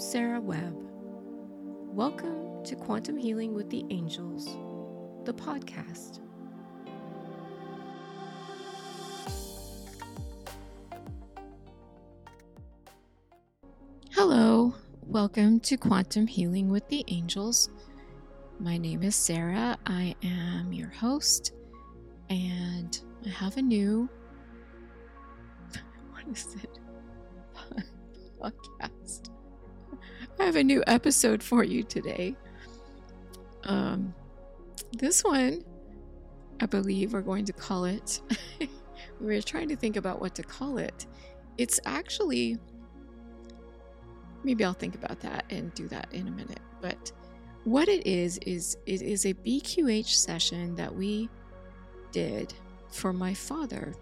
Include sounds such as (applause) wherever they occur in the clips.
Sarah Webb. Welcome to Quantum Healing with the Angels, the podcast. Hello, welcome to Quantum Healing with the Angels. My name is Sarah. I am your host, and I have a new (laughs) what is it? (laughs) Podcast. I have a new episode for you today. Um, this one, I believe we're going to call it. (laughs) we were trying to think about what to call it. It's actually, maybe I'll think about that and do that in a minute. But what it is, is it is a BQH session that we did for my father.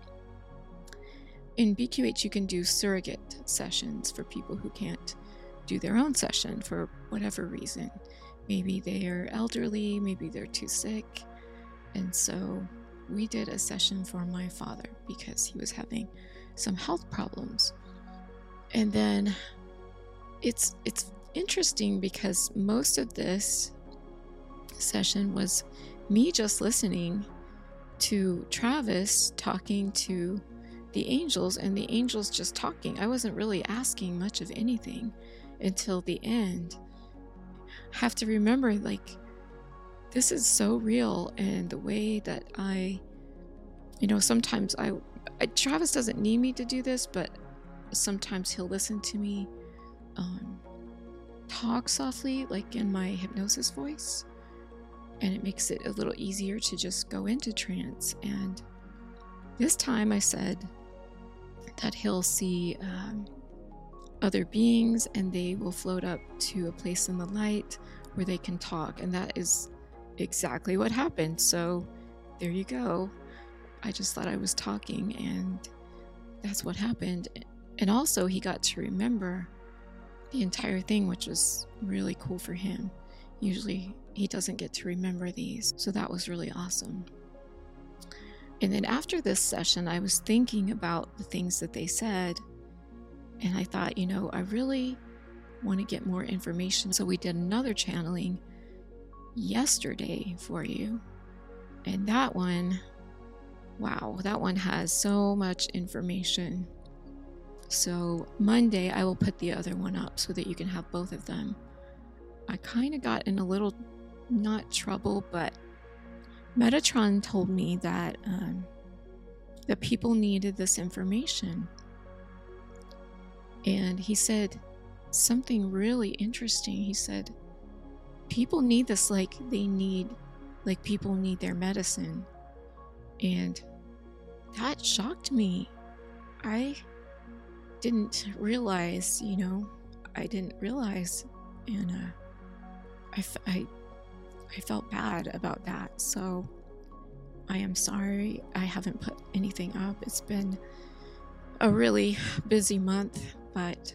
In BQH, you can do surrogate sessions for people who can't do their own session for whatever reason. Maybe they are elderly, maybe they're too sick. And so we did a session for my father because he was having some health problems. And then it's it's interesting because most of this session was me just listening to Travis talking to the angels and the angels just talking. I wasn't really asking much of anything until the end. have to remember, like, this is so real, and the way that I, you know, sometimes I, I Travis doesn't need me to do this, but sometimes he'll listen to me um, talk softly, like in my hypnosis voice, and it makes it a little easier to just go into trance. And this time I said that he'll see. Um, other beings and they will float up to a place in the light where they can talk. And that is exactly what happened. So there you go. I just thought I was talking, and that's what happened. And also, he got to remember the entire thing, which was really cool for him. Usually, he doesn't get to remember these. So that was really awesome. And then after this session, I was thinking about the things that they said and I thought, you know, I really want to get more information. So we did another channeling yesterday for you. And that one, wow, that one has so much information. So Monday, I will put the other one up so that you can have both of them. I kind of got in a little, not trouble, but Metatron told me that um, the people needed this information. And he said something really interesting. He said, People need this like they need, like people need their medicine. And that shocked me. I didn't realize, you know, I didn't realize. And uh, I, I, I felt bad about that. So I am sorry I haven't put anything up. It's been a really busy month but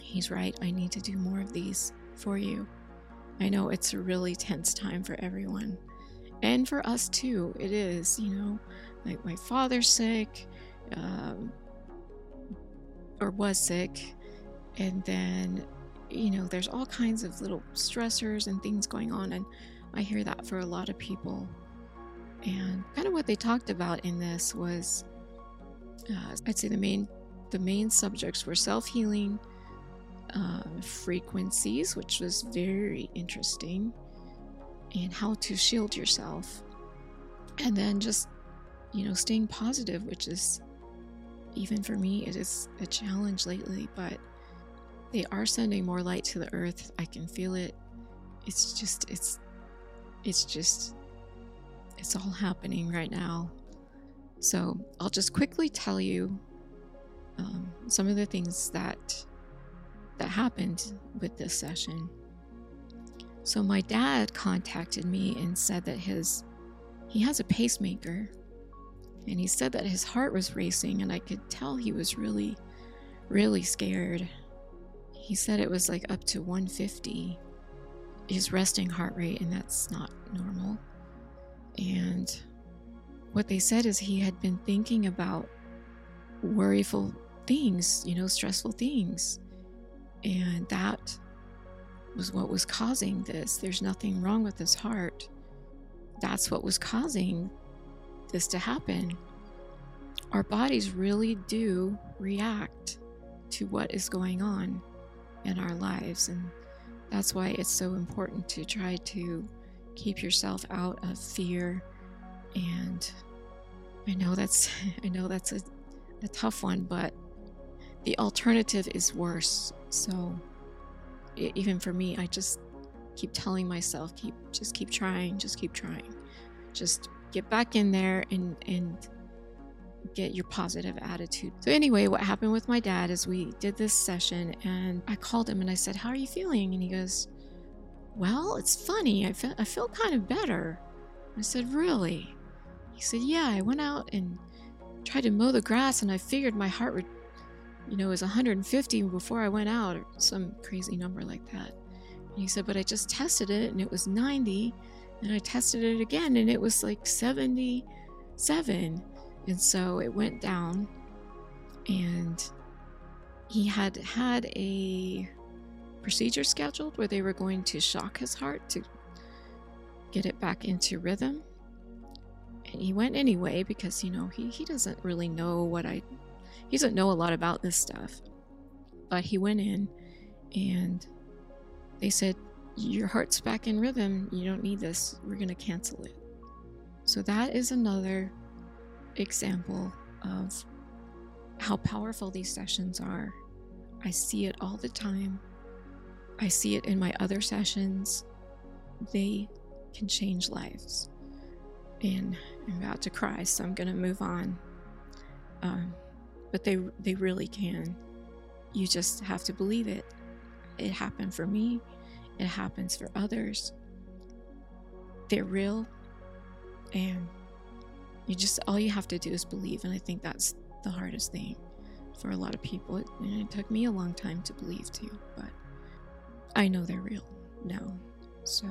he's right. I need to do more of these for you. I know it's a really tense time for everyone. And for us too. It is, you know, like my father's sick, um, or was sick. And then, you know, there's all kinds of little stressors and things going on. And I hear that for a lot of people. And kind of what they talked about in this was, uh, I'd say the main the main subjects were self healing, uh, frequencies, which was very interesting, and how to shield yourself. And then just, you know, staying positive, which is, even for me, it is a challenge lately, but they are sending more light to the earth. I can feel it. It's just, it's, it's just, it's all happening right now. So I'll just quickly tell you um, some of the things that that happened with this session. So my dad contacted me and said that his he has a pacemaker and he said that his heart was racing and I could tell he was really really scared. He said it was like up to 150 his resting heart rate and that's not normal. And what they said is he had been thinking about worryful things, you know, stressful things. And that was what was causing this. There's nothing wrong with his heart. That's what was causing this to happen. Our bodies really do react to what is going on in our lives. And that's why it's so important to try to keep yourself out of fear. And I know that's (laughs) I know that's a, a tough one, but the alternative is worse. So even for me, I just keep telling myself, keep just keep trying, just keep trying. Just get back in there and and get your positive attitude. So anyway, what happened with my dad is we did this session and I called him and I said, "How are you feeling?" And he goes, "Well, it's funny. I feel I feel kind of better." I said, "Really?" He said, "Yeah, I went out and tried to mow the grass and I figured my heart would you know, it was 150 before I went out, or some crazy number like that. And he said, but I just tested it and it was 90. And I tested it again and it was like 77. And so it went down. And he had had a procedure scheduled where they were going to shock his heart to get it back into rhythm. And he went anyway because, you know, he, he doesn't really know what I he doesn't know a lot about this stuff. But he went in and they said, Your heart's back in rhythm. You don't need this. We're going to cancel it. So that is another example of how powerful these sessions are. I see it all the time. I see it in my other sessions. They can change lives. And I'm about to cry, so I'm going to move on. Um, but they they really can. You just have to believe it. It happened for me. It happens for others. They're real and you just all you have to do is believe and I think that's the hardest thing for a lot of people. It, it took me a long time to believe too, but I know they're real now. So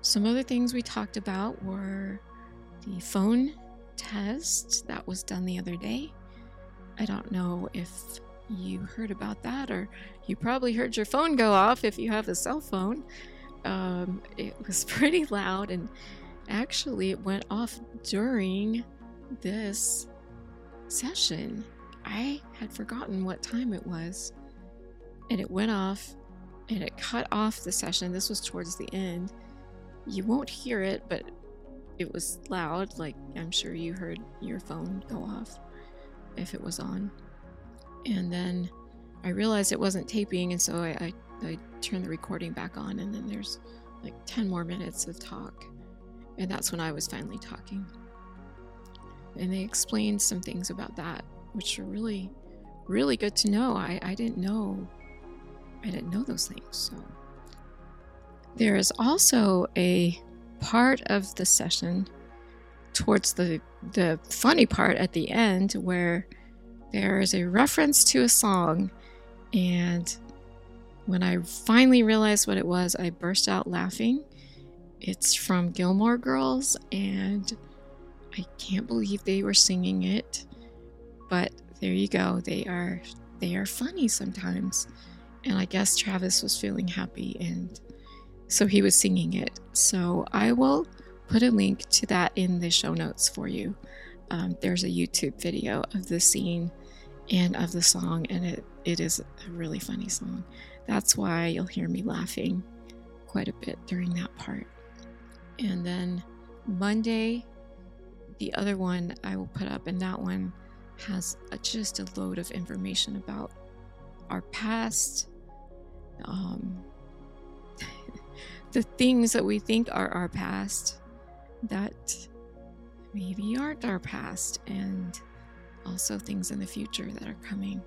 some other things we talked about were the phone test that was done the other day. I don't know if you heard about that, or you probably heard your phone go off if you have a cell phone. Um, it was (laughs) pretty loud, and actually, it went off during this session. I had forgotten what time it was, and it went off and it cut off the session. This was towards the end. You won't hear it, but it was loud, like I'm sure you heard your phone go off if it was on. And then I realized it wasn't taping, and so I, I, I turned the recording back on, and then there's like 10 more minutes of talk. And that's when I was finally talking. And they explained some things about that, which are really, really good to know. I, I didn't know. I didn't know those things. So there is also a part of the session towards the the funny part at the end where there is a reference to a song and when I finally realized what it was, I burst out laughing. It's from Gilmore Girls and I can't believe they were singing it. But there you go. They are they are funny sometimes. And I guess Travis was feeling happy and so he was singing it. So I will put a link to that in the show notes for you. Um, there's a YouTube video of the scene and of the song, and it, it is a really funny song. That's why you'll hear me laughing quite a bit during that part. And then Monday, the other one I will put up, and that one has a, just a load of information about our past, um, (laughs) the things that we think are our past, that maybe aren't our past, and also things in the future that are coming.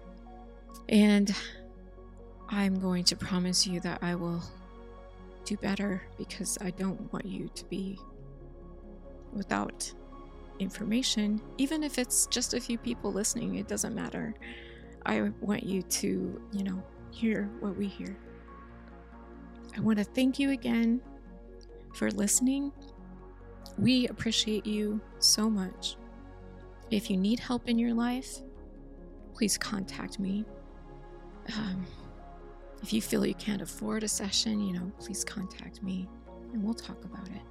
And I'm going to promise you that I will do better because I don't want you to be without information, even if it's just a few people listening, it doesn't matter. I want you to, you know, hear what we hear. I want to thank you again for listening we appreciate you so much. If you need help in your life, please contact me. Um, If you feel you can't afford a session, you know, please contact me and we'll talk about it.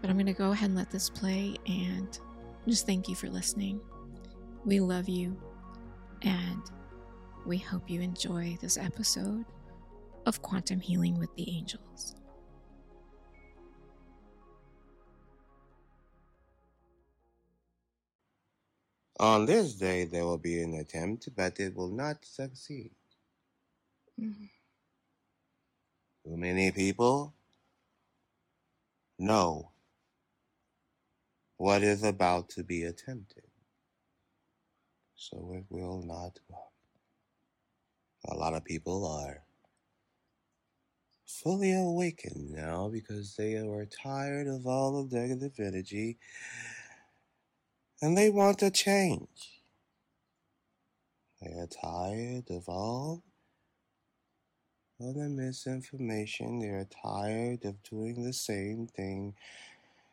But I'm going to go ahead and let this play and just thank you for listening. We love you and we hope you enjoy this episode of Quantum Healing with the Angels. On this day, there will be an attempt, but it will not succeed. Mm-hmm. Too many people know what is about to be attempted, so it will not work. A lot of people are fully awakened now because they are tired of all the negative energy and they want a change. They are tired of all of the misinformation. They are tired of doing the same thing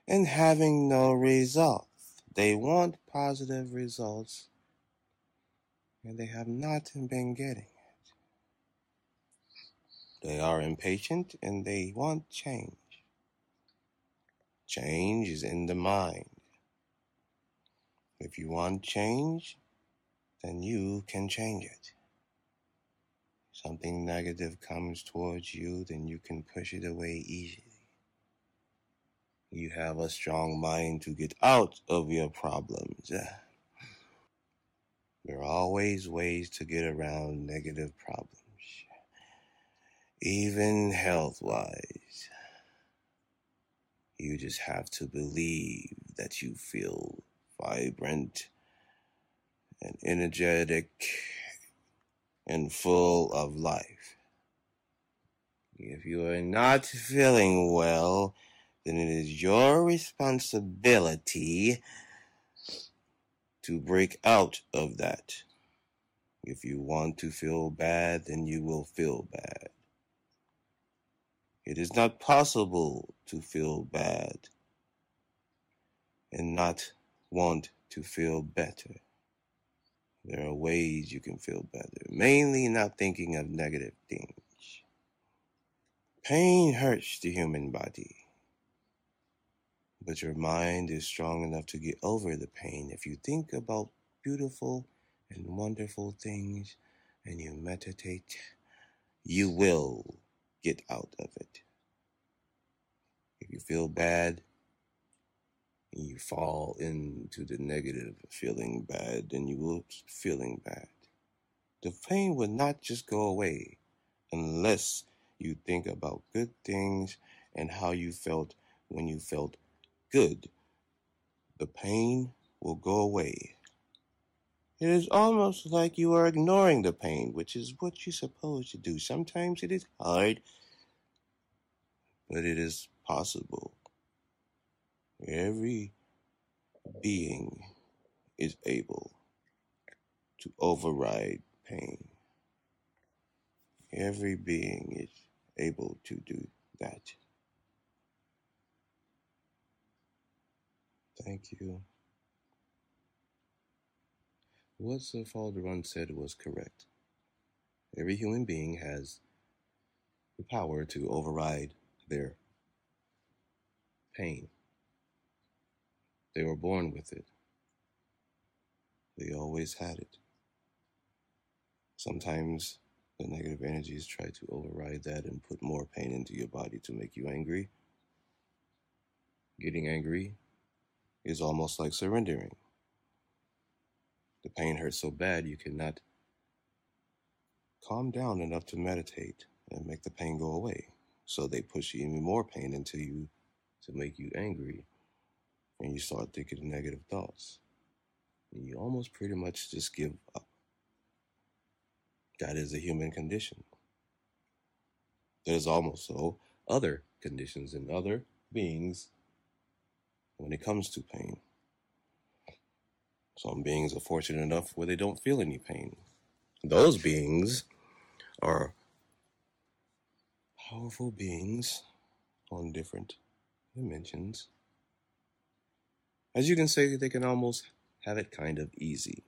and having no results. They want positive results and they have not been getting it. They are impatient and they want change. Change is in the mind. If you want change, then you can change it. Something negative comes towards you, then you can push it away easily. You have a strong mind to get out of your problems. (sighs) There are always ways to get around negative problems, even health wise. You just have to believe that you feel vibrant and energetic and full of life. If you are not feeling well, then it is your responsibility to break out of that. If you want to feel bad, then you will feel bad. It is not possible to feel bad and not want to feel better. There are ways you can feel better, mainly not thinking of negative things. Pain hurts the human body, but your mind is strong enough to get over the pain if you think about beautiful and wonderful things and you meditate, you will get out of it. If you feel bad, you fall into the negative, feeling bad, then you will keep feeling bad. The pain will not just go away unless you think about good things and how you felt when you felt good. The pain will go away. It is almost like you are ignoring the pain, which is what you're supposed to do. Sometimes it is hard, but it is possible. Every being is able to override pain. Every being is able to do that. Thank you. What Sir Falderon said was correct. Every human being has the power to override their pain. They were born with it. They always had it. Sometimes the negative energies try to override that and put more pain into your body to make you angry. Getting angry is almost like surrendering. The pain hurts so bad you cannot calm down enough to meditate and make the pain go away. So they push even more pain into you to make you angry and you start thinking negative thoughts. And you almost pretty much just give up. That is a human condition. There's also other conditions in other beings when it comes to pain. Some beings are fortunate enough where they don't feel any pain. Those beings are powerful beings on different dimensions as you can say, they can almost have it kind of easy.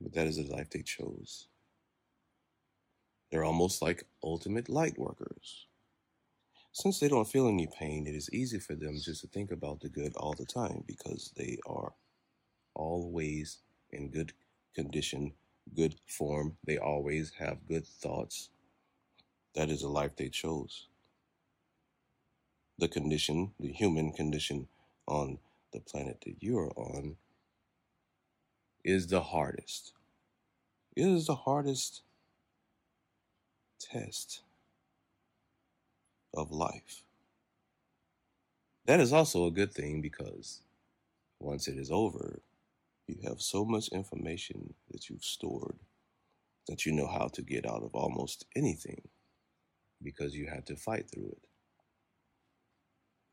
But that is the life they chose. They're almost like ultimate light workers. Since they don't feel any pain, it is easy for them just to think about the good all the time because they are always in good condition, good form. They always have good thoughts. That is the life they chose. The condition, the human condition on the planet that you are on, is the hardest. It is the hardest test of life. That is also a good thing because once it is over, you have so much information that you've stored that you know how to get out of almost anything because you had to fight through it.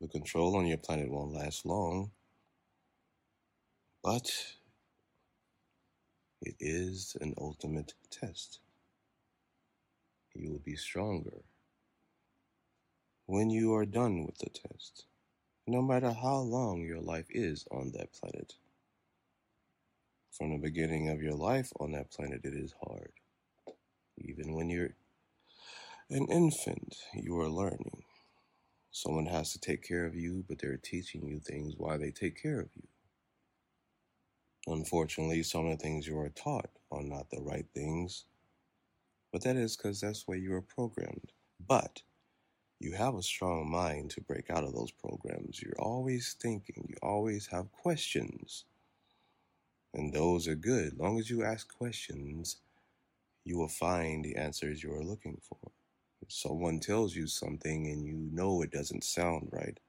The control on your planet won't last long, but it is an ultimate test. You will be stronger when you are done with the test, no matter how long your life is on that planet. From the beginning of your life on that planet, it is hard. Even when you're an infant, you are learning. Someone has to take care of you, but they're teaching you things while they take care of you. Unfortunately, some of the things you are taught are not the right things, but that is because that's where you are programmed. But you have a strong mind to break out of those programs. You're always thinking, you always have questions. And those are good. As long as you ask questions, you will find the answers you are looking for. If someone tells you something and you know it doesn't sound right,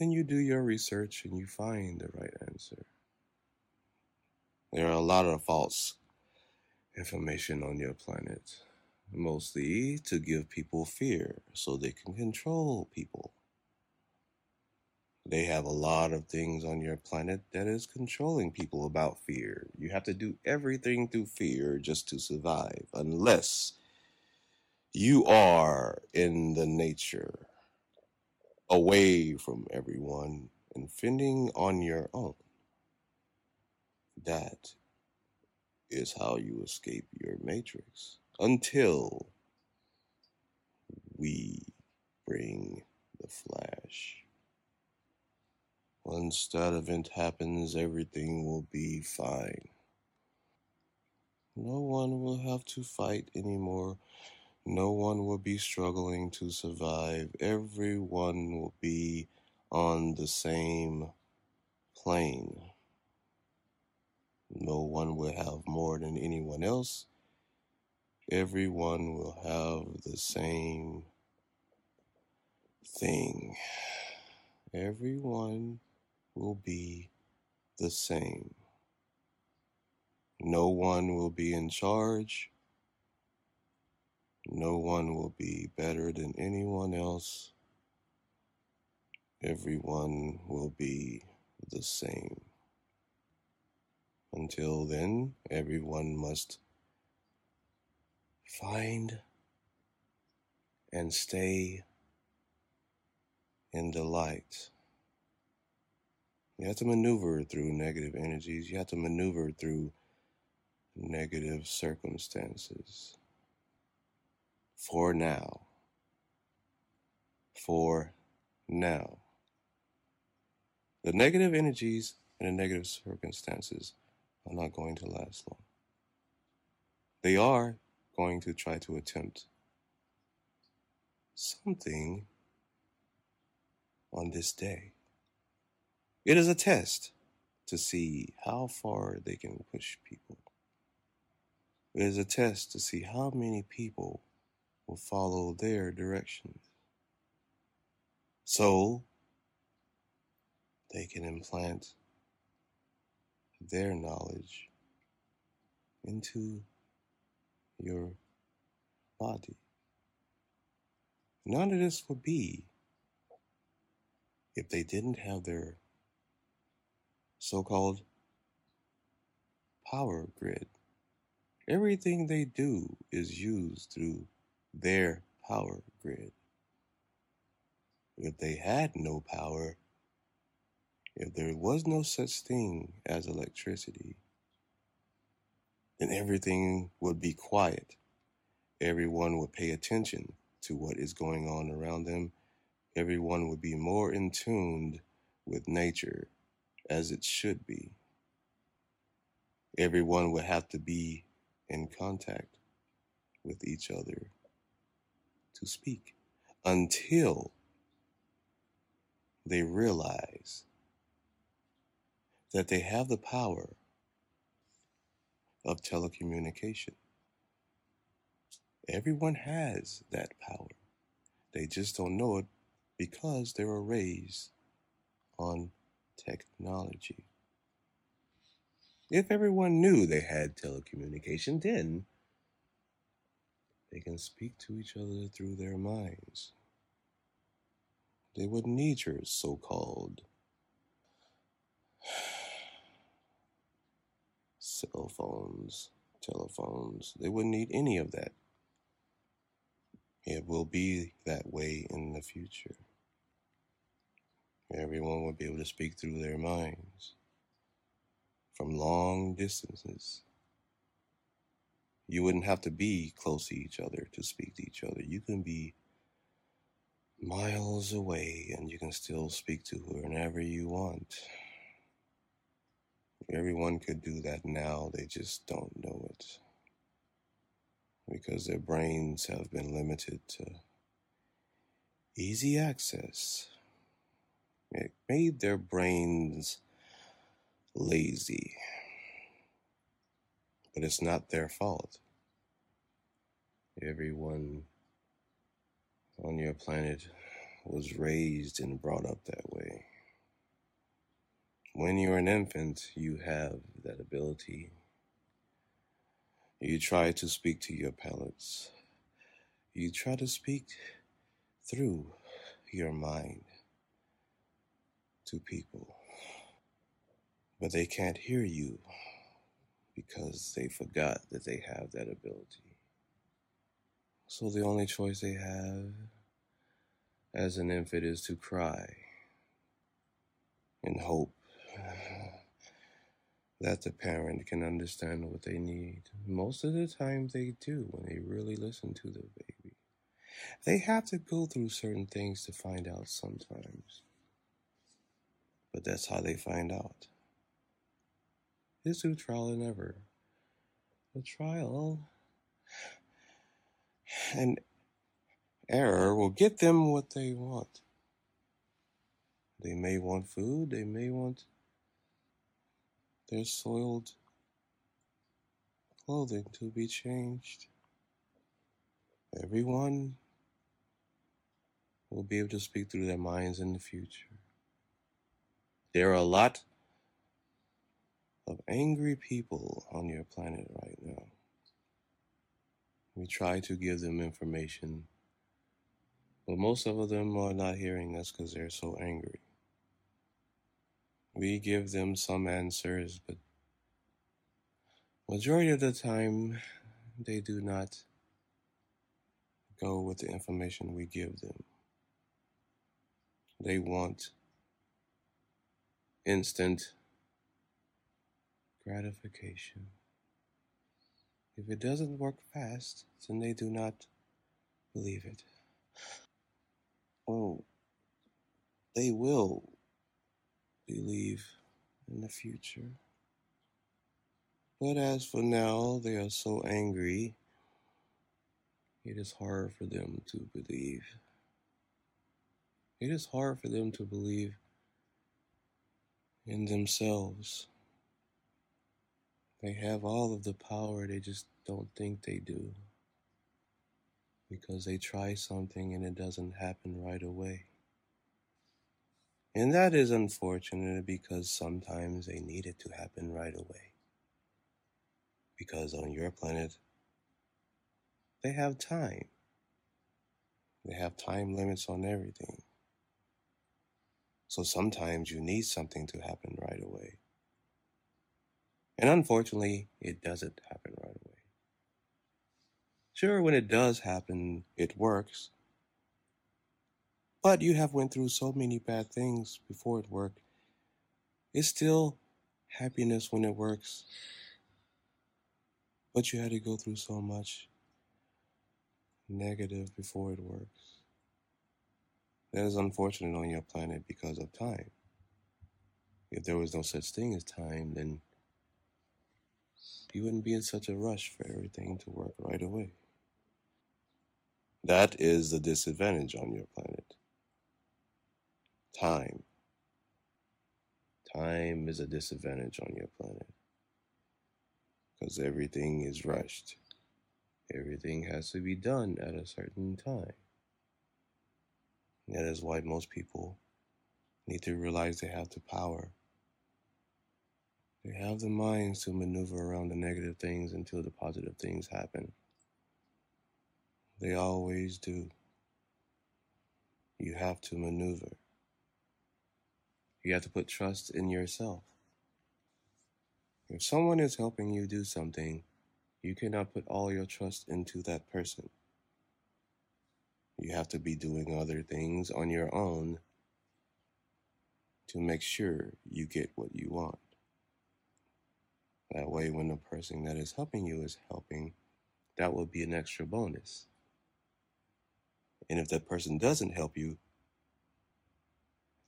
then you do your research and you find the right answer. There are a lot of false information on your planet, mostly to give people fear so they can control people. They have a lot of things on your planet that is controlling people about fear. You have to do everything through fear just to survive, unless you are in the nature, away from everyone, and fending on your own. That is how you escape your matrix until we bring the flash. Once that event happens, everything will be fine. No one will have to fight anymore. No one will be struggling to survive. Everyone will be on the same plane. No one will have more than anyone else. Everyone will have the same thing. Everyone will be the same. No one will be in charge. No one will be better than anyone else. Everyone will be the same. Until then, everyone must find and stay in the light. You have to maneuver through negative energies. You have to maneuver through negative circumstances. For now. For now. The negative energies and the negative circumstances are not going to last long. They are going to try to attempt something on this day. It is a test to see how far they can push people. It is a test to see how many people will follow their directions. So they can implant their knowledge into your body. None of this would be if they didn't have their so called power grid. Everything they do is used through their power grid. If they had no power, if there was no such thing as electricity, then everything would be quiet. everyone would pay attention to what is going on around them. Everyone would be more in tune with nature as it should be. Everyone would have to be in contact with each other to speak until they realize that they have the power of telecommunication. Everyone has that power. They just don't know it because they were raised on technology. If everyone knew they had telecommunication, then they can speak to each other through their minds. They wouldn't need your so called cell phones, telephones. They wouldn't need any of that. It will be that way in the future. Everyone will be able to speak through their minds from long distances. You wouldn't have to be close to each other to speak to each other. You can be miles away and you can still speak to whoever you want. Everyone could do that now, they just don't know it because their brains have been limited to easy access. It made their brains lazy, but it's not their fault. Everyone on your planet was raised and brought up that way. When you're an infant, you have that ability. You try to speak to your palates. You try to speak through your mind to people. But they can't hear you because they forgot that they have that ability. So the only choice they have as an infant is to cry and hope (sighs) that the parent can understand what they need. Most of the time, they do when they really listen to the baby. They have to go through certain things to find out sometimes, but that's how they find out. It's through trial and error. The trial (sighs) and error will get them what they want. They may want food, they may want their soiled clothing to be changed. Everyone will be able to speak through their minds in the future. There are a lot of angry people on your planet right now. We try to give them information, but most of them are not hearing us because they're so angry. We give them some answers, but majority of the time they do not go with the information we give them. They want instant gratification. If it doesn't work fast, then they do not believe it. Oh, they will believe in the future. But as for now, they are so angry, it is hard for them to believe. It is hard for them to believe in themselves. They have all of the power, they just don't think they do. Because they try something and it doesn't happen right away. And that is unfortunate because sometimes they need it to happen right away. Because on your planet, they have time. They have time limits on everything. So sometimes you need something to happen right away. And unfortunately, it doesn't happen right away. Sure, when it does happen, it works. But you have went through so many bad things before it worked. It's still happiness when it works. But you had to go through so much. negative before it works. That is unfortunate on your planet because of time. If there was no such thing as time, then you wouldn't be in such a rush for everything to work right away. That is the disadvantage on your planet. Time. Time is a disadvantage on your planet because everything is rushed. Everything has to be done at a certain time. That is why most people need to realize they have the power. They have the minds to maneuver around the negative things until the positive things happen. They always do. You have to maneuver. You have to put trust in yourself. If someone is helping you do something, you cannot put all your trust into that person. You have to be doing other things on your own to make sure you get what you want. That way, when the person that is helping you is helping, that will be an extra bonus. And if that person doesn't help you,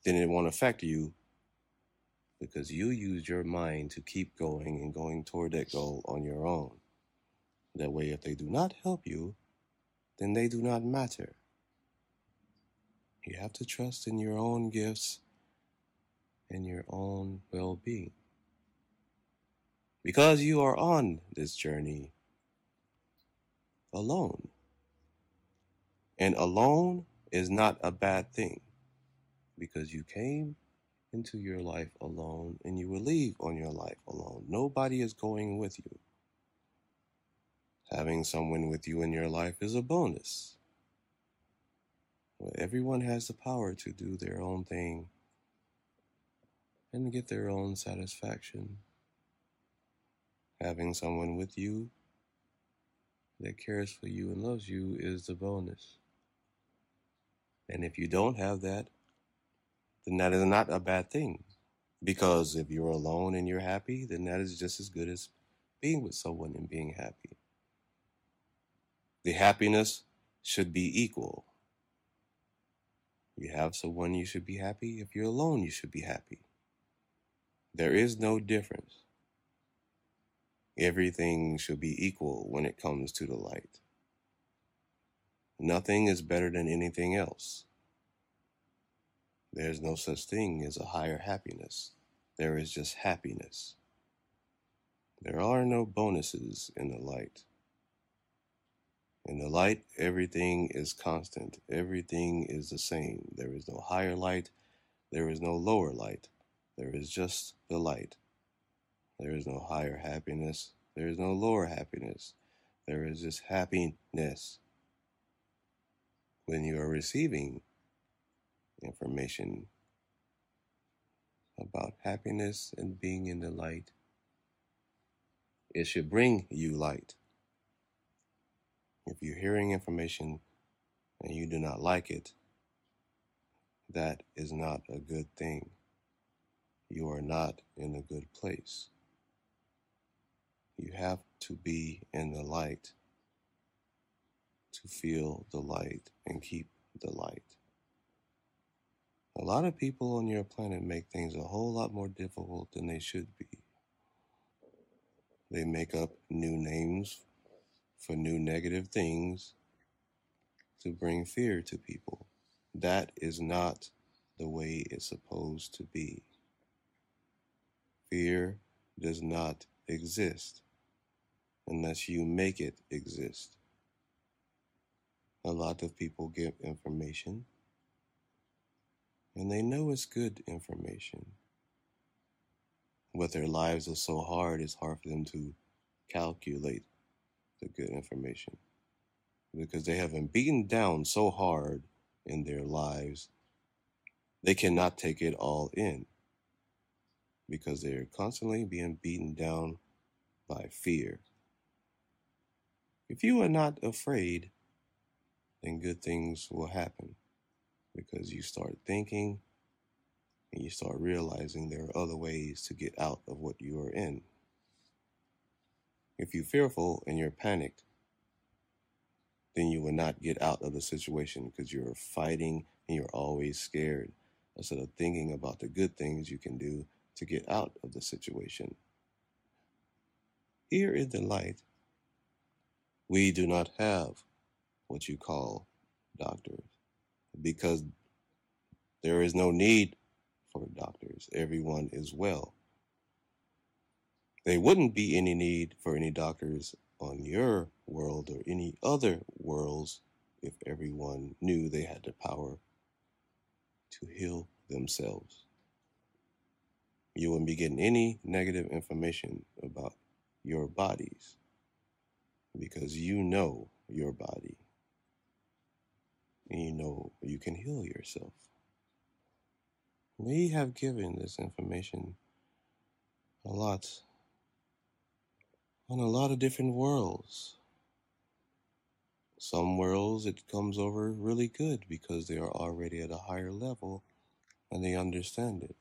then it won't affect you because you use your mind to keep going and going toward that goal on your own. That way, if they do not help you, then they do not matter. You have to trust in your own gifts and your own well being. Because you are on this journey alone. And alone is not a bad thing because you came into your life alone and you will leave on your life alone. Nobody is going with you. Having someone with you in your life is a bonus. But everyone has the power to do their own thing and get their own satisfaction. Having someone with you that cares for you and loves you is the bonus. And if you don't have that, then that is not a bad thing. Because if you're alone and you're happy, then that is just as good as being with someone and being happy. The happiness should be equal. You have someone, you should be happy. If you're alone, you should be happy. There is no difference. Everything should be equal when it comes to the light. Nothing is better than anything else. There's no such thing as a higher happiness. There is just happiness. There are no bonuses in the light. In the light, everything is constant. Everything is the same. There is no higher light. There is no lower light. There is just the light. There is no higher happiness. There is no lower happiness. There is just happiness. When you are receiving information about happiness and being in the light. It should bring you light. If you're hearing information and you do not like it, that is not a good thing. You are not in a good place. You have to be in the light to feel the light and keep the light. A lot of people on your planet make things a whole lot more difficult than they should be. They make up new names for new negative things to bring fear to people. That is not the way it's supposed to be. Fear does not exist unless you make it exist. A lot of people give information and they know it's good information. But their lives are so hard, it's hard for them to calculate the good information because they have been beaten down so hard in their lives, they cannot take it all in because they're constantly being beaten down by fear. If you are not afraid, then good things will happen because you start thinking and you start realizing there are other ways to get out of what you are in. If you're fearful and you're panicked, then you will not get out of the situation because you're fighting and you're always scared instead of thinking about the good things you can do to get out of the situation. Here is the light. We do not have what you call doctors because there is no need for doctors. Everyone is well. There wouldn't be any need for any doctors on your world or any other worlds if everyone knew they had the power to heal themselves. You wouldn't be getting any negative information about your bodies because you know your body and you know you can heal yourself. We have given this information a lot on a lot of different worlds. Some worlds it comes over really good because they are already at a higher level and they understand it.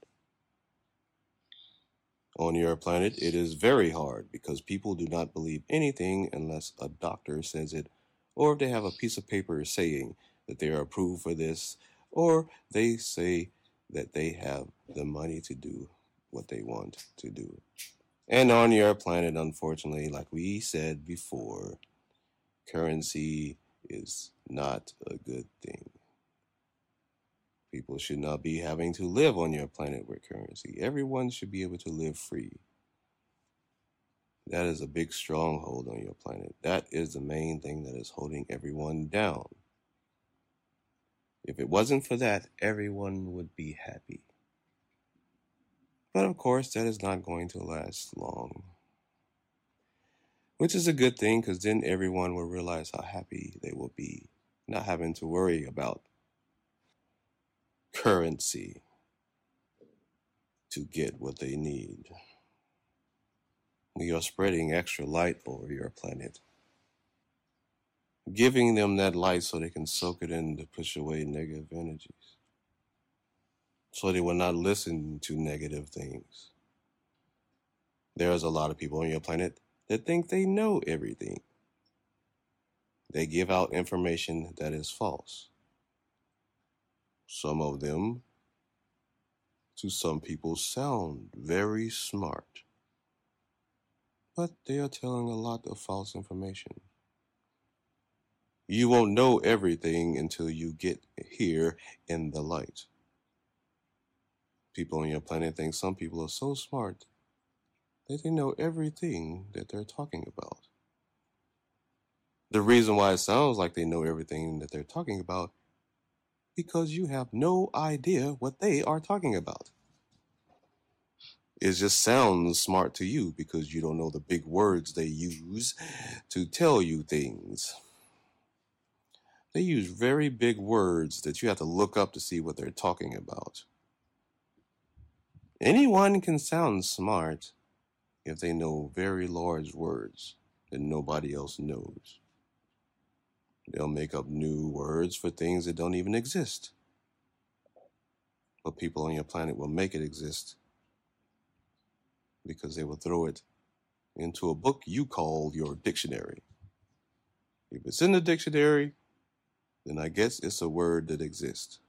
On your planet, it is very hard because people do not believe anything unless a doctor says it, or if they have a piece of paper saying that they are approved for this, or they say that they have the money to do what they want to do. And on your planet, unfortunately, like we said before, currency is not a good thing. People should not be having to live on your planet with currency. Everyone should be able to live free. That is a big stronghold on your planet. That is the main thing that is holding everyone down. If it wasn't for that, everyone would be happy. But of course, that is not going to last long. Which is a good thing because then everyone will realize how happy they will be, not having to worry about currency to get what they need. We are spreading extra light over your planet, giving them that light so they can soak it in to push away negative energies, so they will not listen to negative things. There's a lot of people on your planet that think they know everything. They give out information that is false. Some of them, to some people, sound very smart, but they are telling a lot of false information. You won't know everything until you get here in the light. People on your planet think some people are so smart that they know everything that they're talking about. The reason why it sounds like they know everything that they're talking about because you have no idea what they are talking about. It just sounds smart to you because you don't know the big words they use to tell you things. They use very big words that you have to look up to see what they're talking about. Anyone can sound smart if they know very large words that nobody else knows. They'll make up new words for things that don't even exist. But people on your planet will make it exist because they will throw it into a book you call your dictionary. If it's in the dictionary, then I guess it's a word that exists.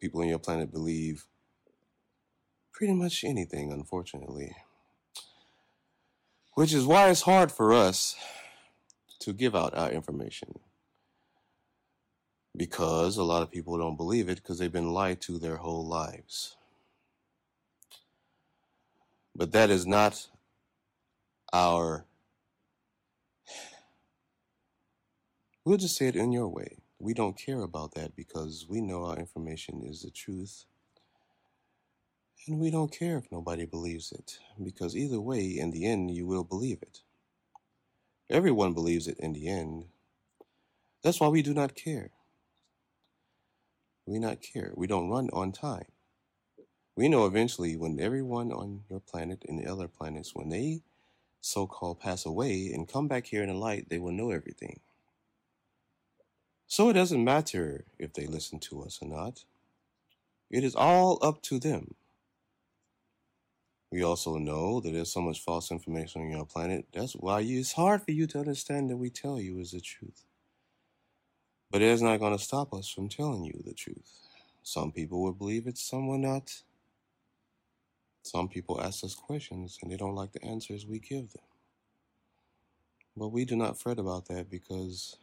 People on your planet believe pretty much anything, unfortunately. Which is why it's hard for us to give out our information because a lot of people don't believe it because they've been lied to their whole lives. But that is not our. We'll just say it in your way. We don't care about that because we know our information is the truth. And we don't care if nobody believes it because either way, in the end, you will believe it. Everyone believes it in the end. That's why we do not care. We not care. We don't run on time. We know eventually when everyone on your planet and the other planets, when they so called pass away and come back here in the light, they will know everything. So it doesn't matter if they listen to us or not. It is all up to them. We also know that there's so much false information on your planet. That's why it's hard for you to understand that we tell you is the truth. But it's not going to stop us from telling you the truth. Some people will believe it, some will not. Some people ask us questions and they don't like the answers we give them. But we do not fret about that because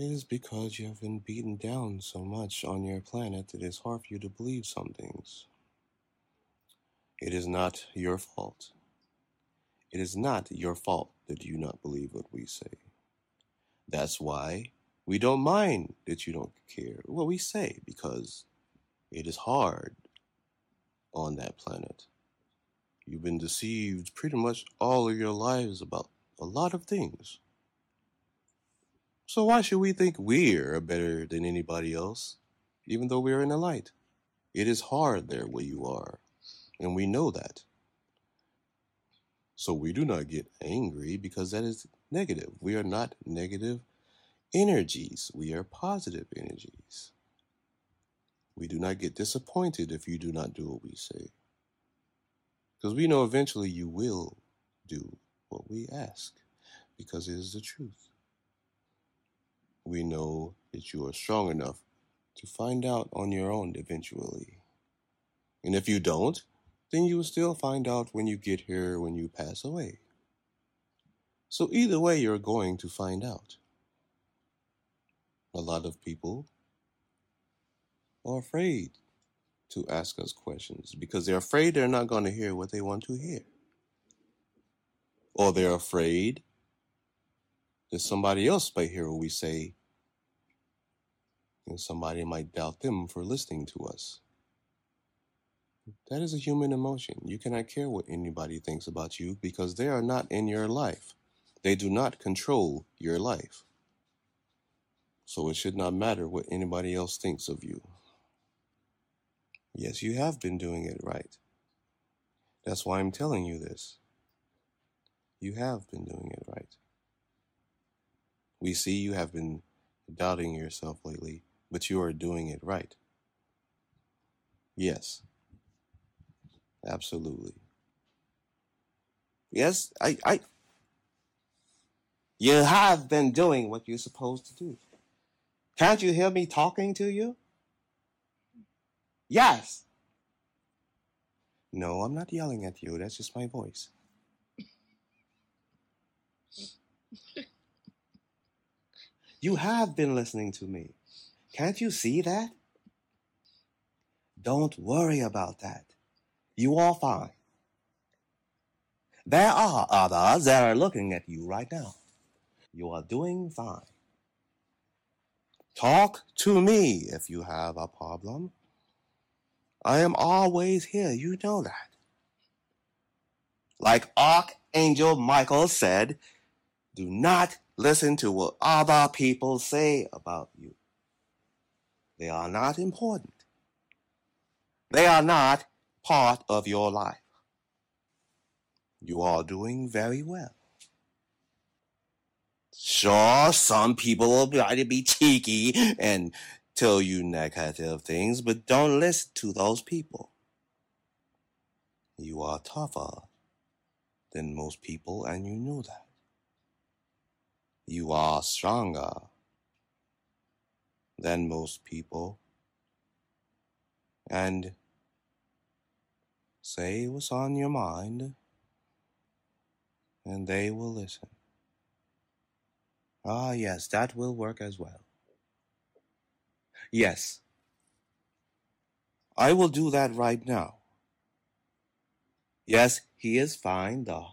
it is because you have been beaten down so much on your planet that it's hard for you to believe some things. It is not your fault. It is not your fault that you not believe what we say. That's why we don't mind that you don't care what we say because it is hard on that planet. You've been deceived pretty much all of your lives about a lot of things. So why should we think we're better than anybody else, even though we're in the light? It is hard there where you are, and we know that. So we do not get angry because that is negative. We are not negative energies, we are positive energies. We do not get disappointed if you do not do what we say. Because we know eventually you will do what we ask, because it is the truth. We know that you are strong enough to find out on your own eventually. And if you don't, then you will still find out when you get here when you pass away. So either way, you're going to find out. A lot of people are afraid to ask us questions because they're afraid they're not going to hear what they want to hear. Or they're afraid that somebody else might hear what we say and somebody might doubt them for listening to us. That is a human emotion. You cannot care what anybody thinks about you because they are not in your life. They do not control your life. So it should not matter what anybody else thinks of you. Yes, you have been doing it right. That's why I'm telling you this. You have been doing it right. We see you have been doubting yourself lately, but you are doing it right. Yes, absolutely. Yes, I, I, you have been doing what you're supposed to do. Can't you hear me talking to you? Yes. No, I'm not yelling at you. That's just my voice. You have been listening to me. Can't you see that? Don't worry about that. You are fine. There are others that are looking at you right now. You are doing fine. Talk to me if you have a problem. I am always here. You know that. Like Archangel Michael said, do not listen to what other people say about you. They are not important. They are not part of your life. You are doing very well. Sure, some people will try to be cheeky and tell you negative things, but don't listen to those people. You are tougher than most people, and you know that. You are stronger than most people. And say what's on your mind, and they will listen. Ah, yes, that will work as well. Yes, I will do that right now. Yes, he is fine, though.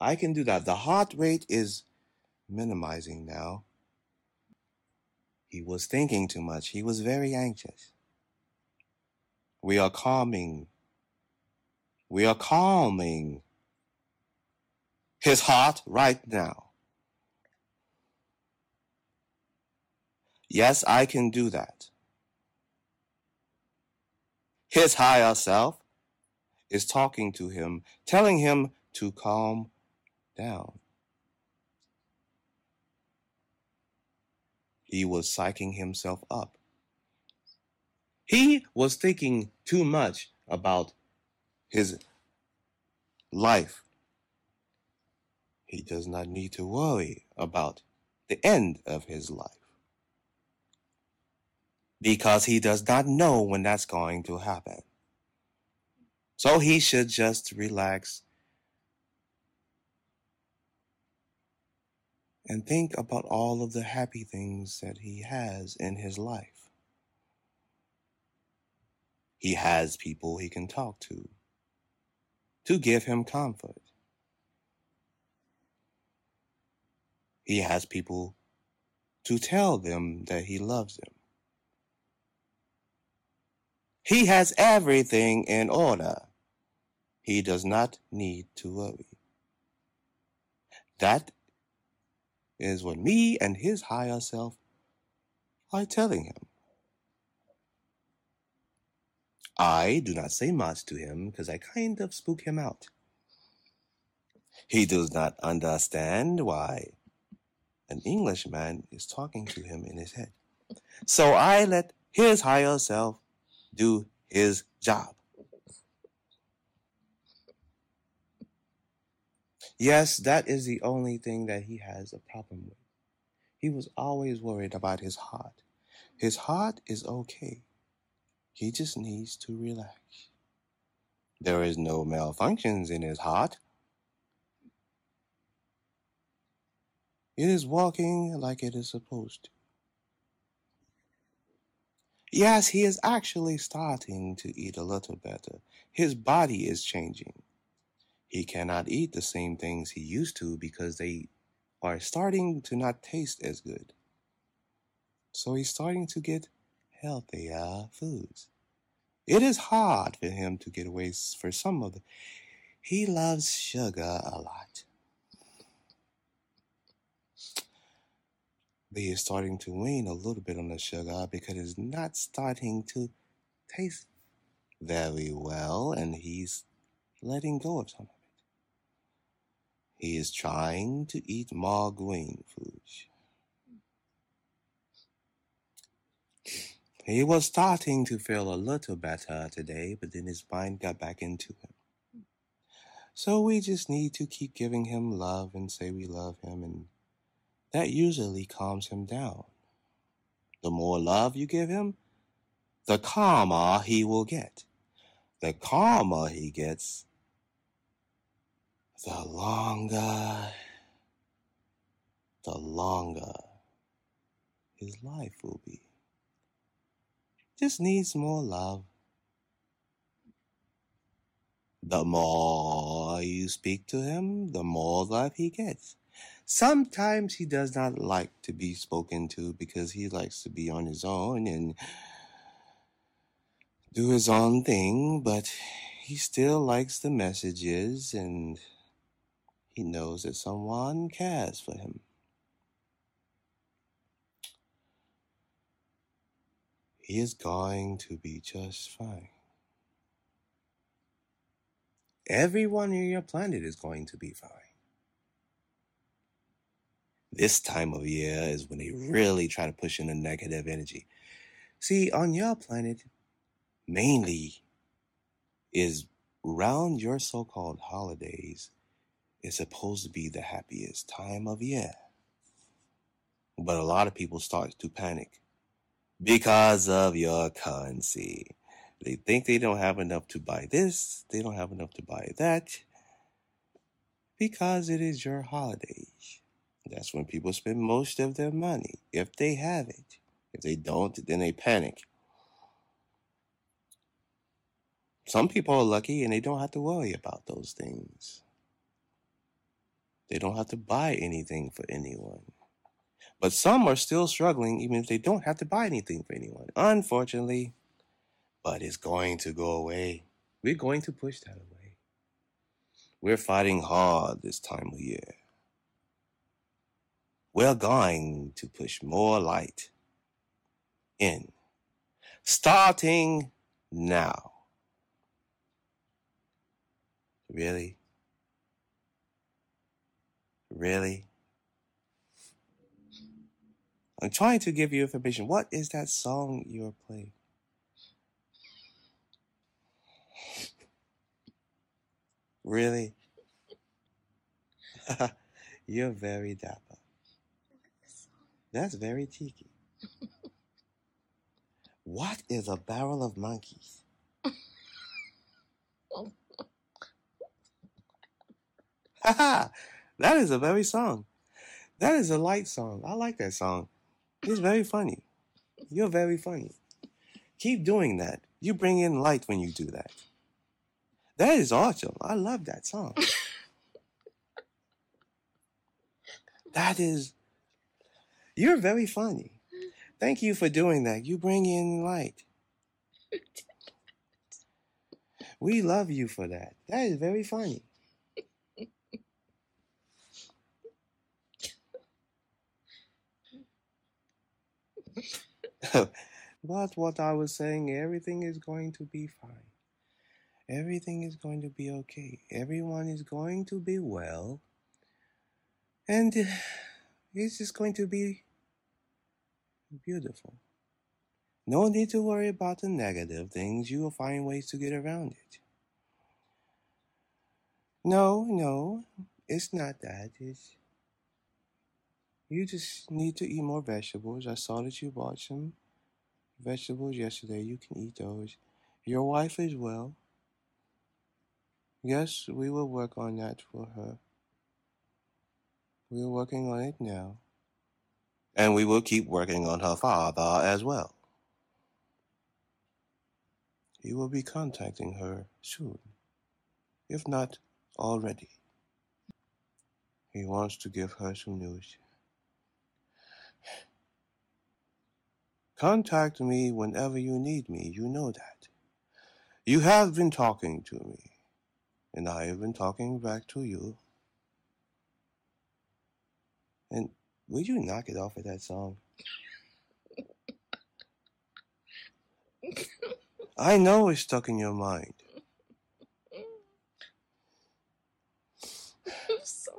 I can do that. The heart rate is minimizing now. He was thinking too much. He was very anxious. We are calming. We are calming his heart right now. Yes, I can do that. His higher self is talking to him, telling him to calm down. He was psyching himself up. He was thinking too much about his life, he does not need to worry about the end of his life because he does not know when that's going to happen. So he should just relax and think about all of the happy things that he has in his life. He has people he can talk to to give him comfort. He has people to tell them that he loves them. He has everything in order. He does not need to worry. That is what me and his higher self are telling him. I do not say much to him because I kind of spook him out. He does not understand why an Englishman is talking to him in his head. So I let his higher self do his job. Yes, that is the only thing that he has a problem with. He was always worried about his heart. His heart is okay. He just needs to relax. There is no malfunctions in his heart. It is walking like it is supposed to. Yes, he is actually starting to eat a little better. His body is changing. He cannot eat the same things he used to because they are starting to not taste as good. So he's starting to get healthier foods. It is hard for him to get away for some of the. He loves sugar a lot. But he is starting to wane a little bit on the sugar because it's not starting to taste very well and he's letting go of some of it. He is trying to eat more green foods. He was starting to feel a little better today, but then his mind got back into him. So we just need to keep giving him love and say we love him, and that usually calms him down. The more love you give him, the calmer he will get. The calmer he gets, the longer, the longer his life will be. Just needs more love. The more you speak to him, the more love he gets. Sometimes he does not like to be spoken to because he likes to be on his own and do his own thing, but he still likes the messages and he knows that someone cares for him. He is going to be just fine. Everyone in your planet is going to be fine. This time of year is when they really try to push in the negative energy. See, on your planet, mainly is around your so called holidays is supposed to be the happiest time of year. But a lot of people start to panic because of your currency. They think they don't have enough to buy this, they don't have enough to buy that, because it is your holidays. That's when people spend most of their money, if they have it. If they don't, then they panic. Some people are lucky and they don't have to worry about those things. They don't have to buy anything for anyone. But some are still struggling even if they don't have to buy anything for anyone. Unfortunately, but it's going to go away. We're going to push that away. We're fighting hard this time of year. We're going to push more light in, starting now. Really? Really? I'm trying to give you information. What is that song you're playing? Really? (laughs) You're very dapper. That's very cheeky. What is a barrel of monkeys? (laughs) Haha, that is a very song. That is a light song. I like that song. It's very funny. You're very funny. Keep doing that. You bring in light when you do that. That is awesome. I love that song. (laughs) That is, you're very funny. Thank you for doing that. You bring in light. (laughs) We love you for that. That is very funny. (laughs) but what I was saying, everything is going to be fine. Everything is going to be okay. Everyone is going to be well. And (sighs) it's just going to be beautiful. No need to worry about the negative things. You will find ways to get around it. No, no, it's not that. It's you just need to eat more vegetables. I saw that you bought some vegetables yesterday. You can eat those. Your wife is well. Yes, we will work on that for her. We're working on it now. And we will keep working on her father as well. He will be contacting her soon, if not already. He wants to give her some news. Contact me whenever you need me, you know that. You have been talking to me, and I have been talking back to you. And would you knock it off with that song? I know it's stuck in your mind. (laughs) so,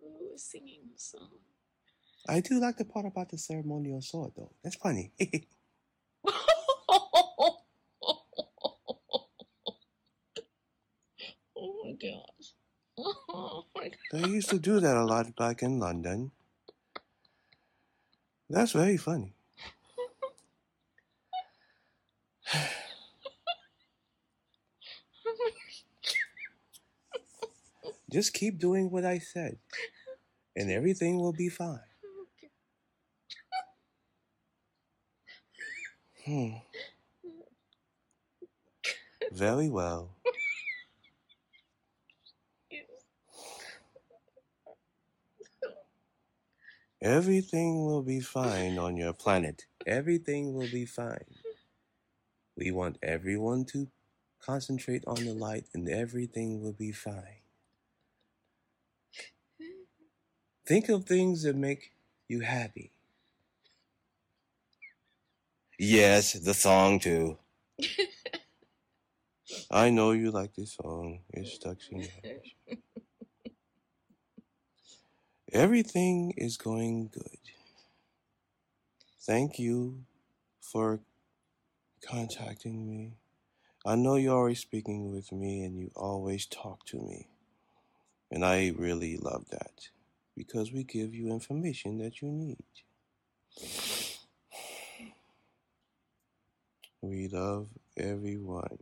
who was singing? I do like the part about the ceremonial sword, though. That's funny. (laughs) oh my gosh. (laughs) Oh my god. they used to do that a lot back in London. That's very funny. (laughs) Just keep doing what I said, and everything will be fine. Hmm. Very well. Everything will be fine on your planet. Everything will be fine. We want everyone to concentrate on the light, and everything will be fine. Think of things that make you happy. Yes, the song too. (laughs) I know you like this song. It's stuck in your (laughs) head. Everything is going good. Thank you for contacting me. I know you're always speaking with me and you always talk to me. And I really love that because we give you information that you need. We love everyone.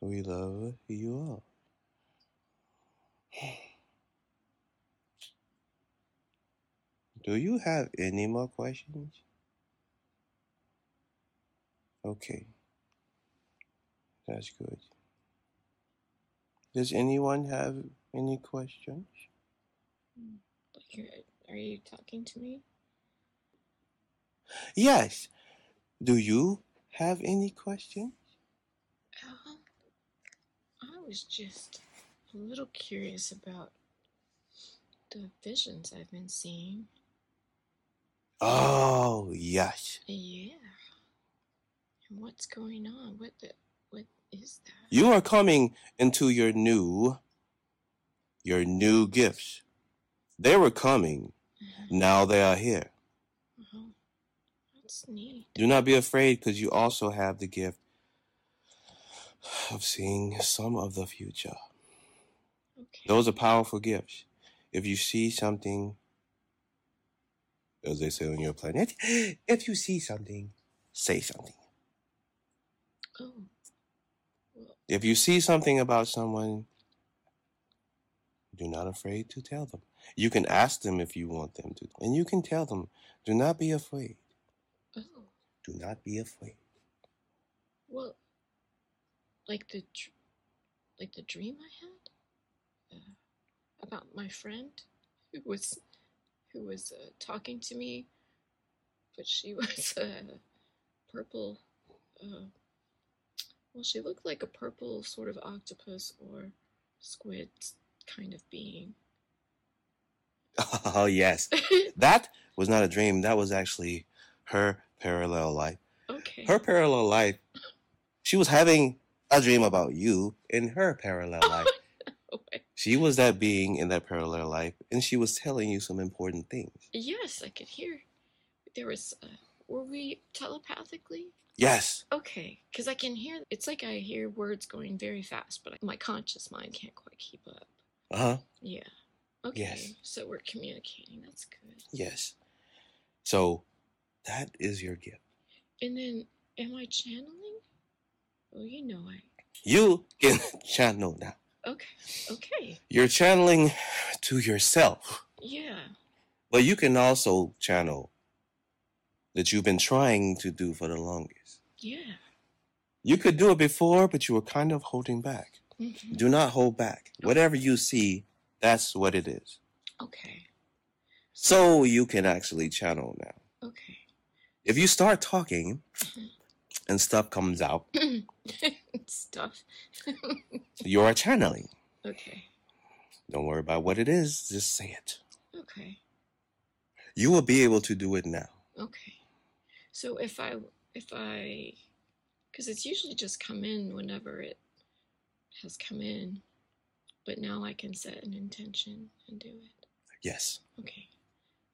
We love you all. (sighs) Do you have any more questions? Okay. That's good. Does anyone have any questions? You're- Are you talking to me? Yes. Do you have any questions? Um, I was just a little curious about the visions I've been seeing. Oh, yes. Yeah. And what's going on? What the, what is that? You are coming into your new your new gifts. They were coming. Mhm. Now they are here. That's. Do not be afraid because you also have the gift of seeing some of the future. Okay. Those are powerful gifts. If you see something, as they say on your planet, if you see something, say something. Oh. Well, If you see something about someone, do not afraid to tell them. You can ask them if you want them to, and you can tell them, do not be afraid. Do not be afraid. Well, like the like the dream I had uh, about my friend who was who was uh, talking to me, but she (laughs) was uh, purple. Uh, well, she looked like a purple sort of octopus or squid kind of being. (laughs) Oh, yes. (laughs) That was not a dream. That was actually her parallel life. okay. Her parallel life, she was having a dream about you in her parallel (laughs) life. Oh, wait. She was that being in that parallel life, and she was telling you some important things. yes, I could hear. There was. Uh, were we telepathically? Yes. Okay, because I can hear. It's like I hear words going very fast, but my conscious mind can't quite keep up. Uh huh. Yeah. Okay. Yes. So we're communicating. That's good. Yes. So that is your gift. And then, am I channeling? Well, you know I. You can (laughs) channel now. Okay. Okay. You're channeling to yourself, Yeah. but you can also channel that you've been trying to do for the longest. Yeah. You could do it before, but you were kind of holding back. hmm Do not hold back. Whatever you see, that's what it is. Okay. So you can actually channel now. Okay. If you start talking Mhm. and stuff comes out, (laughs) Stuff. (laughs) you are channeling. okay. Don't worry about what it is, just say it. Okay. You will be able to do it now. Okay. So if I if I because it's usually just come in whenever it has come in, but now I can set an intention and do it. Yes. Okay.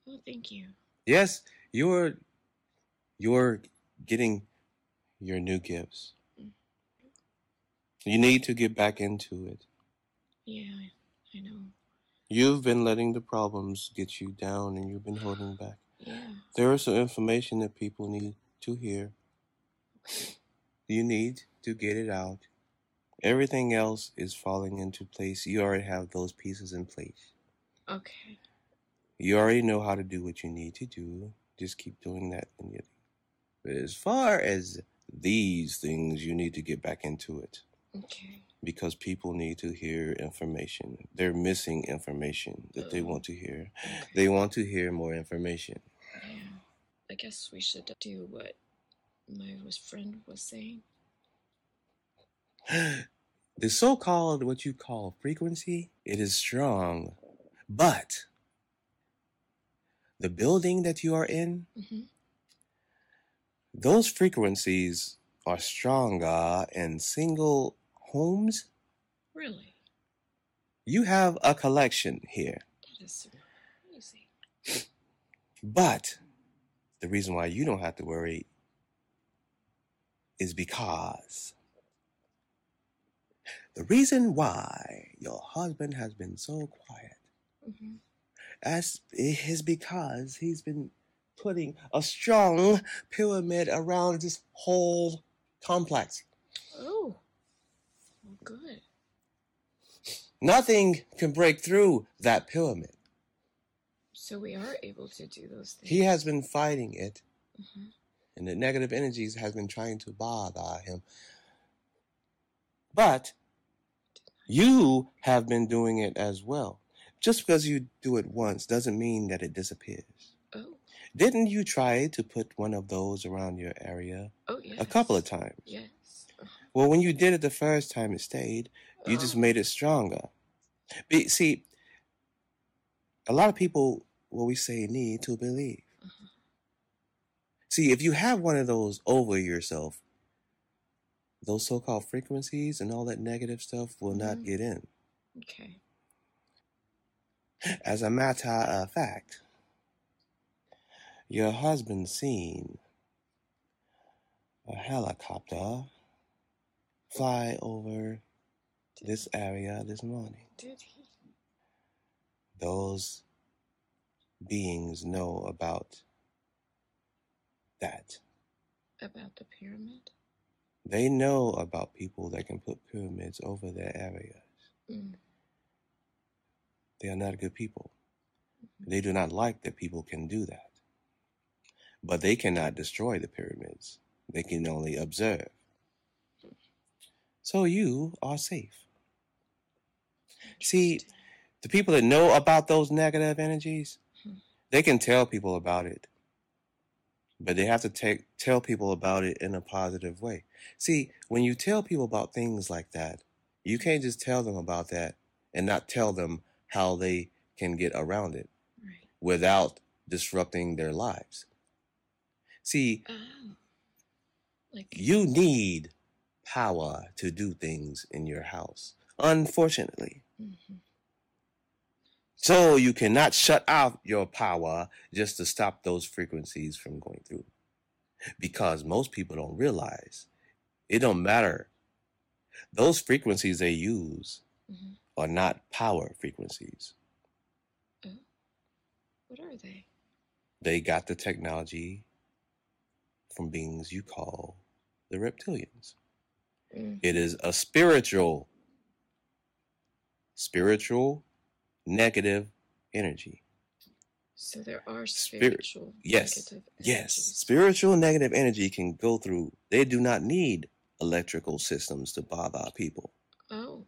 Oh, thank you. Yes, you're you're getting your new gifts. Mm-hmm. You need to get back into it. Yeah, I, know. You've been letting the problems get you down and you've been holding (sighs) back. Yeah. There is some information that people need to hear. (laughs) You need to get it out. Everything else is falling into place. You already have those pieces in place. Okay. You already know how to do what you need to do. Just keep doing that. And get But as far as these things, you need to get back into it Okay. because people need to hear information. They're missing information that they want to hear. Okay. They want to hear more information. Yeah. I guess we should do what my friend was saying. (gasps) the so-called what you call frequency it is strong but the building that you are in hmm those frequencies are stronger in single homes Really? you have a collection here That is crazy. but the reason why you don't have to worry is because the reason why your husband has been so quiet hmm as is because he's been putting a strong pyramid around this whole complex. Oh. Well, good. Nothing can break through that pyramid. So we are able to do those things. He has been fighting it, Mhm. and the negative energies has been trying to bother him. But you have been doing it as well. Just because you do it once doesn't mean that it disappears. Didn't you try to put one of those around your area Oh, yes. a couple of times? Yes. Well, when you did it the first time, it stayed. You just Oh. made it stronger. Be, see, a lot of people, what we say, need to believe. Uh-huh. See, if you have one of those over yourself, those so called frequencies and all that negative stuff will not Mhm. get in. Okay. As a matter of fact, your husband seen a helicopter fly over this area this morning. Did he? those beings know about that. About the pyramid? They know about people that can put pyramids over their areas. Mm. They are not good people. They do not like that people can do that. But they cannot destroy the pyramids, they can only observe. So you are safe. See, the people that know about those negative energies, Hmm. they can tell people about it. But they have to take tell people about it in a positive way. See, when you tell people about things like that, you can't just tell them about that and not tell them how they can get around it Right. without disrupting their lives. See, Oh. Like, you need power to do things in your house, unfortunately. Mhm. So you cannot shut off your power just to stop those frequencies from going through. Because most people don't realize it don't matter. Those frequencies they use Mhm. are not power frequencies. Oh. What are they? They got the technology from beings you call the reptilians. Mm. It is a spiritual, spiritual, negative energy. So there are Spirit- spiritual yes, negative Yes, energies. spiritual negative energy can go through. They do not need electrical systems to bother people. Oh,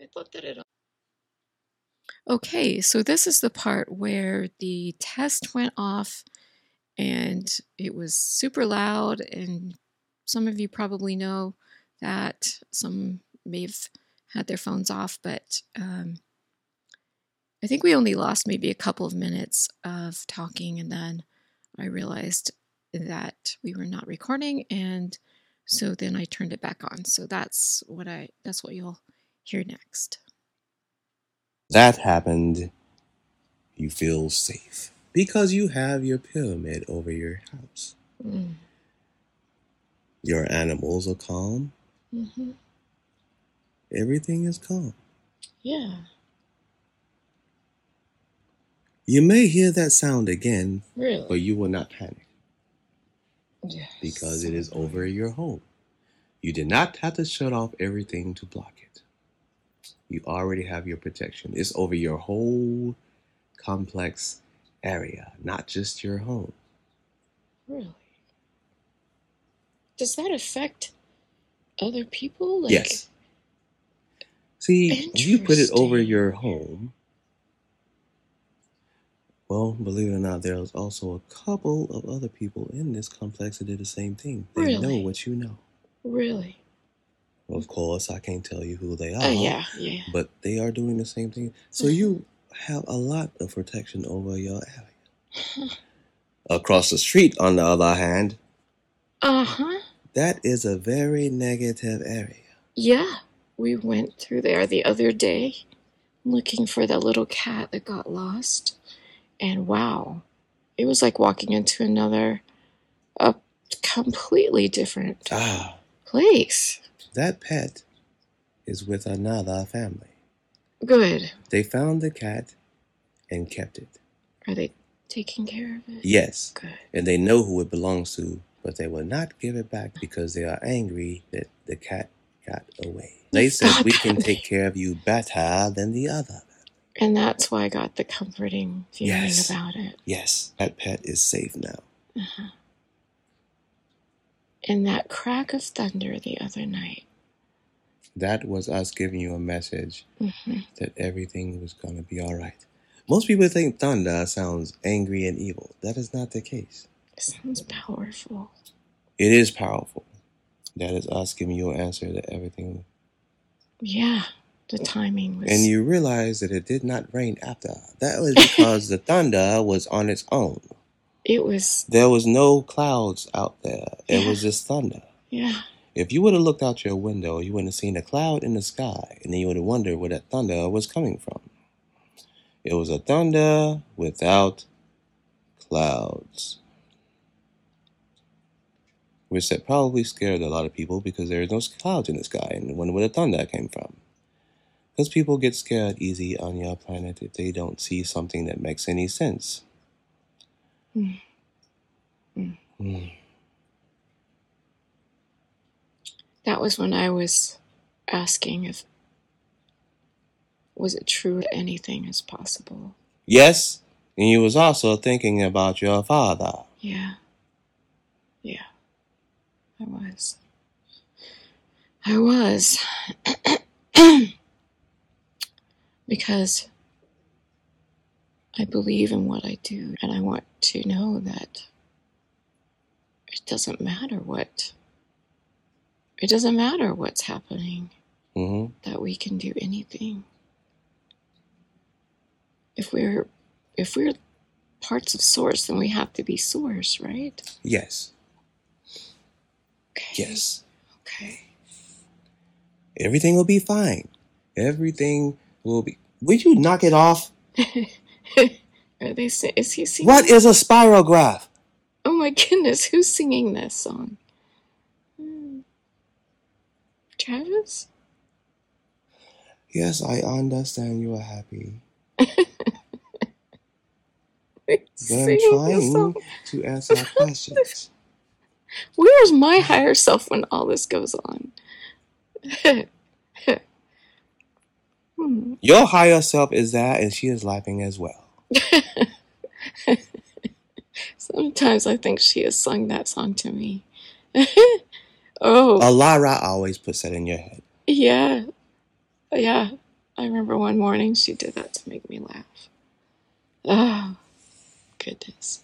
I thought that it. Okay, so this is the part where the test went off and it was super loud. And some of you probably know that. Some may have had their phones off, but um, I think we only lost maybe a couple of minutes of talking. And then I realized that we were not recording. And so then I turned it back on. So that's what I, that's what you'll hear next. That happened, you feel safe because you have your pyramid over your house. Mm. Your animals are calm. hmm Everything is calm. Yeah, You may hear that sound again, really. but you will not panic yes. because it is over your home. You did not have to shut off everything to block it. You already have your protection. It's over your whole complex area, not just your home. Really? Does that affect other people? Like, yes. See, you put it over your home, well, believe it or not, there's also a couple of other people in this complex that did the same thing. They know what you know. Really? Of course, I can't tell you who they are. Oh, yeah, yeah. But they are doing the same thing. So Mhm. you have a lot of protection over your area. Across the street, on the other hand, Uh huh. that is a very negative area. Yeah. We went through there the other day looking for that little cat that got lost. And wow, it was like walking into another, a completely different Ah, place. that pet is with another family. Good. They found the cat and kept it. Are they taking care of it? Yes, Good. and they know who it belongs to, but they will not give it back because they are angry that the cat got away. They said we can take care of you better than the other. And that's why I got the comforting feeling Yes. about it. Yes, that pet is safe now. Uh-huh. And that crack of thunder the other night. That was us giving you a message hmm that everything was going to be all right. Most people think thunder sounds angry and evil. That is not the case. It sounds powerful. It is powerful. That is us giving you an answer that everything. Yeah, the timing was. And you realize that it did not rain after. That was because (laughs) the thunder was on its own. It was. There was no clouds out there. It Yeah. was just thunder. Yeah. If you would have looked out your window, you would have seen a cloud in the sky, and then you would have wondered where that thunder was coming from. It was a thunder without clouds. Which that probably scared a lot of people because there was no clouds in the sky and wonder where the thunder came from. Because people get scared easy on your planet if they don't see something that makes any sense. Mm. Mm. Mm. That was when I was asking if was it true that anything is possible. Yes, and you was also thinking about your father. Yeah. Yeah. I was. I was. (clears throat) because I believe in what I do and I want to know that it doesn't matter what it doesn't matter what's happening hmm that we can do anything if we're if we're parts of source then we have to be source right Yes, okay yes. okay Everything will be fine. Everything will be. Would you knock it off? (laughs) are they is he singing What is a spirograph? oh my goodness who's singing this song Hmm. Travis Yes, I understand you are happy. (laughs) But I'm trying to answer our questions. (laughs) Where's my higher self when all this goes on? (laughs) Hmm. Your higher self is there, and she is laughing as well. Sometimes I think she has sung that song to me. Oh, Alara always puts that in your head. yeah. Yeah. I remember one morning she did that to make me laugh. Oh, goodness.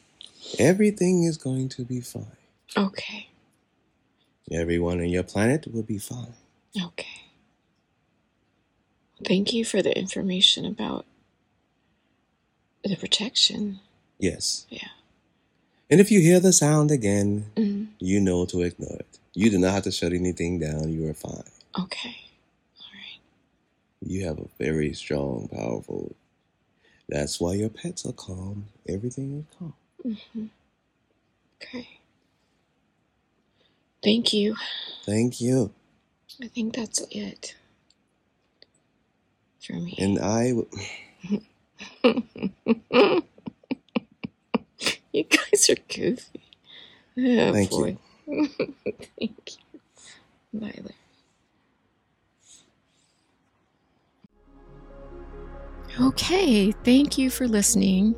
Everything is going to be fine. Okay. Everyone on your planet will be fine. Okay. Thank you for the information about the protection. Yes. Yeah. And if you hear the sound again, Mm, you know to ignore it. You do not have to shut anything down. You are fine. okay. All right. You have a very strong, powerful. That's why your pets are calm. Everything is calm. hmm Okay. Thank you. Thank you. I think that's it for me. And I. w- (laughs) (laughs) you guys are goofy. Oh Thank boy. (laughs) Thank you. Bye. Okay, thank you for listening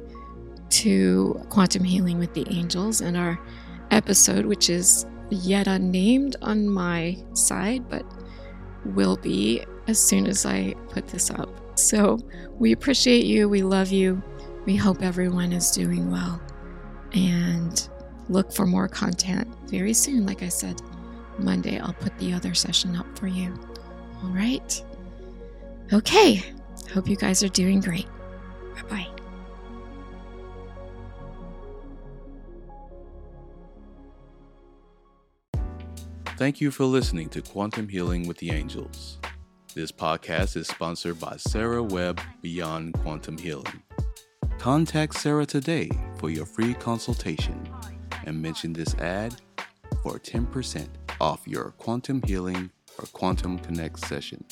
to Quantum Healing with the Angels and our episode, which is yet unnamed on my side, but will be as soon as I put this up. So we appreciate you. We love you. We hope everyone is doing well. And look for more content very soon. Like I said, Monday, I'll put the other session up for you. All right. Okay. Hope you guys are doing great. Bye bye. Thank you for listening to Quantum Healing with the Angels. This podcast is sponsored by Sarah Webb Beyond Quantum Healing. Contact Sarah today for your free consultation and mention this ad for 10% off your Quantum Healing or Quantum Connect session.